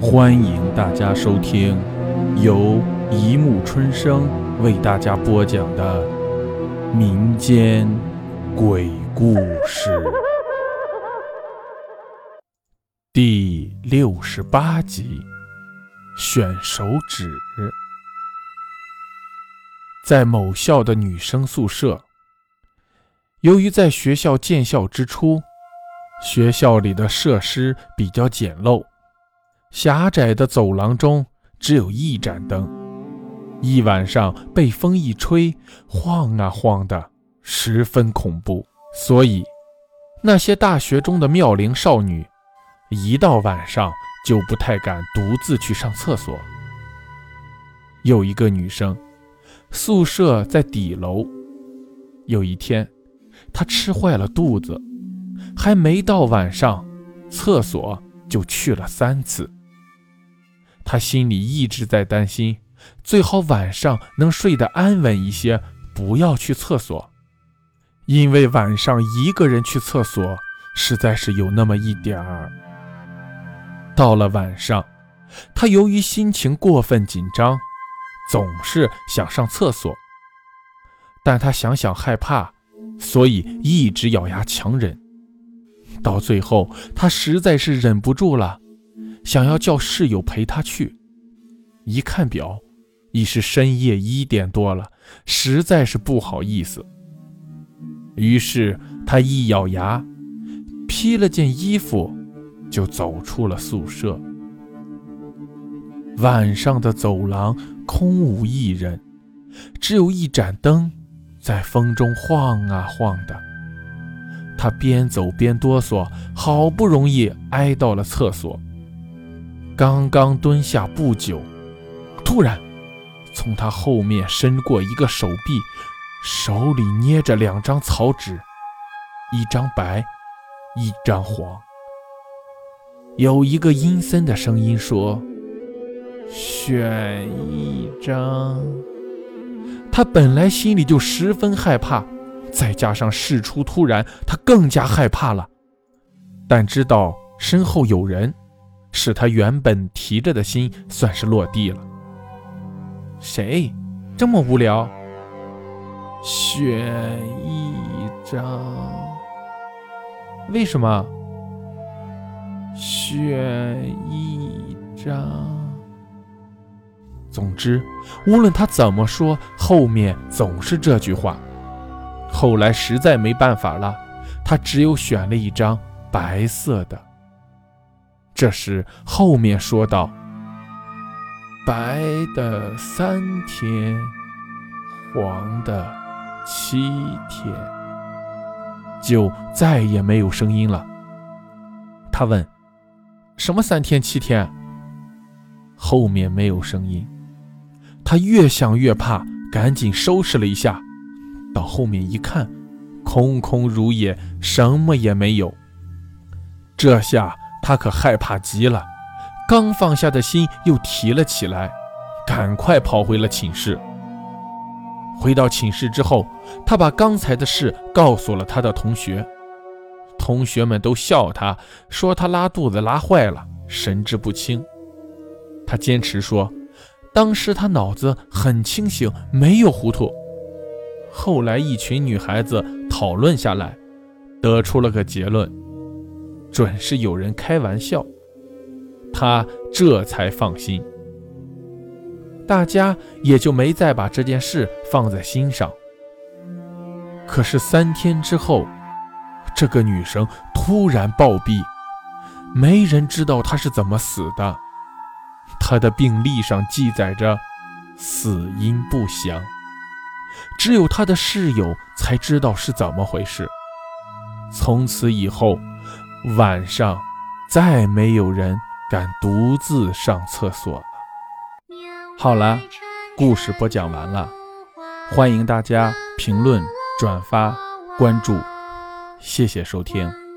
欢迎大家收听由一木春生为大家播讲的民间鬼故事第六十八集：选手指。在某校的女生宿舍，由于在学校建校之初，学校里的设施比较简陋，狭窄的走廊中只有一盏灯，一晚上被风一吹，晃啊晃的，十分恐怖。所以，那些大学中的妙龄少女，一到晚上就不太敢独自去上厕所。有一个女生。宿舍在底楼。有一天，她吃坏了肚子，还没到晚上，厕所就去了三次。他心里一直在担心，最好晚上能睡得安稳一些，不要去厕所，因为晚上一个人去厕所，实在是有那么一点儿。到了晚上，他由于心情过分紧张。总是想上厕所，但他想想害怕，所以一直咬牙强忍。到最后，他实在是忍不住了，想要叫室友陪他去。一看表，已是深夜一点多了，实在是不好意思。于是他一咬牙，披了件衣服，就走出了宿舍。晚上的走廊。空无一人，只有一盏灯在风中晃啊晃的。他边走边哆嗦，好不容易挨到了厕所。刚刚蹲下不久，突然从他后面伸过一个手臂，手里捏着两张草纸，一张白，一张黄。有一个阴森的声音说。选一张。他本来心里就十分害怕，再加上事出突然，他更加害怕了。但知道身后有人，使他原本提着的心算是落地了。谁这么无聊？选一张。为什么？选一张。总之，无论他怎么说，后面总是这句话。后来实在没办法了，他只有选了一张白色的。这时后面说道：“白的三天，黄的七天。”就再也没有声音了。他问：“什么三天七天？”后面没有声音。他越想越怕，赶紧收拾了一下，到后面一看，空空如也，什么也没有。这下他可害怕极了，刚放下的心又提了起来，赶快跑回了寝室。回到寝室之后，他把刚才的事告诉了他的同学，同学们都笑他，说他拉肚子拉坏了，神志不清。他坚持说。当时他脑子很清醒，没有糊涂。后来一群女孩子讨论下来，得出了个结论，准是有人开玩笑。他这才放心，大家也就没再把这件事放在心上。可是三天之后，这个女生突然暴毙，没人知道她是怎么死的。她的病历上记载着死因不详，只有她的室友才知道是怎么回事。从此以后，晚上再没有人敢独自上厕所了。好了，故事播讲完了，欢迎大家评论、转发、关注，谢谢收听。